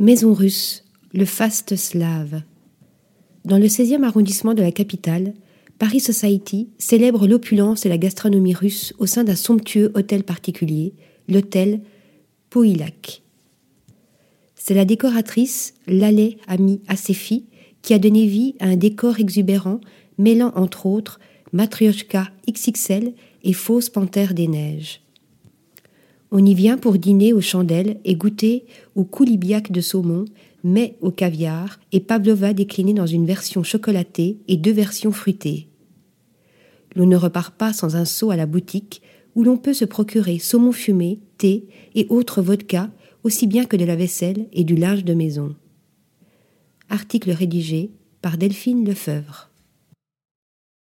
Maison russe, le faste slave. Dans le 16e arrondissement de la capitale, Paris Society célèbre l'opulence et la gastronomie russe au sein d'un somptueux hôtel particulier, l'hôtel Poilac. C'est la décoratrice Laleh Ami Asefi qui a donné vie à un décor exubérant mêlant entre autres Matryoshka XXL et Fausse Panthère des Neiges. On y vient pour dîner aux chandelles et goûter au coulibiac de saumon, mais au caviar et pavlova décliné dans une version chocolatée et deux versions fruitées. L'on ne repart pas sans un saut à la boutique où l'on peut se procurer saumon fumé, thé et autres vodka, aussi bien que de la vaisselle et du linge de maison. Article rédigé par Delphine Lefebvre.